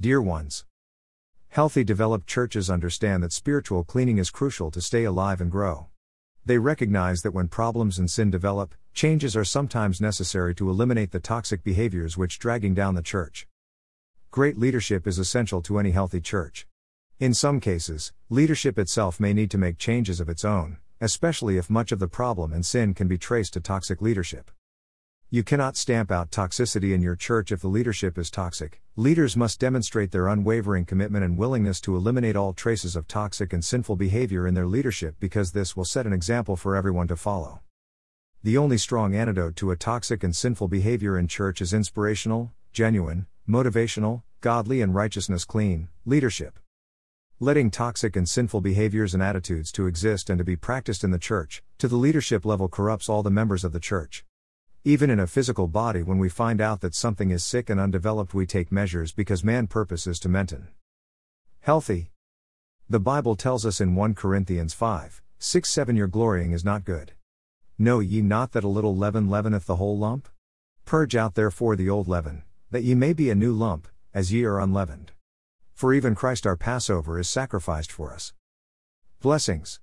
Dear ones, healthy developed churches understand that spiritual cleaning is crucial to stay alive and grow. They recognize that when problems and sin develop, changes are sometimes necessary to eliminate the toxic behaviors which dragging down the church. Great leadership is essential to any healthy church. In some cases, leadership itself may need to make changes of its own, especially if much of the problem and sin can be traced to toxic leadership. You cannot stamp out toxicity in your church if the leadership is toxic. Leaders must demonstrate their unwavering commitment and willingness to eliminate all traces of toxic and sinful behavior in their leadership because this will set an example for everyone to follow. The only strong antidote to a toxic and sinful behavior in church is inspirational, genuine, motivational, godly and righteousness clean leadership. Letting toxic and sinful behaviors and attitudes to exist and to be practiced in the church, to the leadership level corrupts all the members of the church. Even in a physical body, when we find out that something is sick and undeveloped, we take measures because man purposes to maintain healthy. The Bible tells us in 1 Corinthians 5 6 7 Your glorying is not good. Know ye not that a little leaven leaveneth the whole lump? Purge out therefore the old leaven, that ye may be a new lump, as ye are unleavened. For even Christ our Passover is sacrificed for us. Blessings.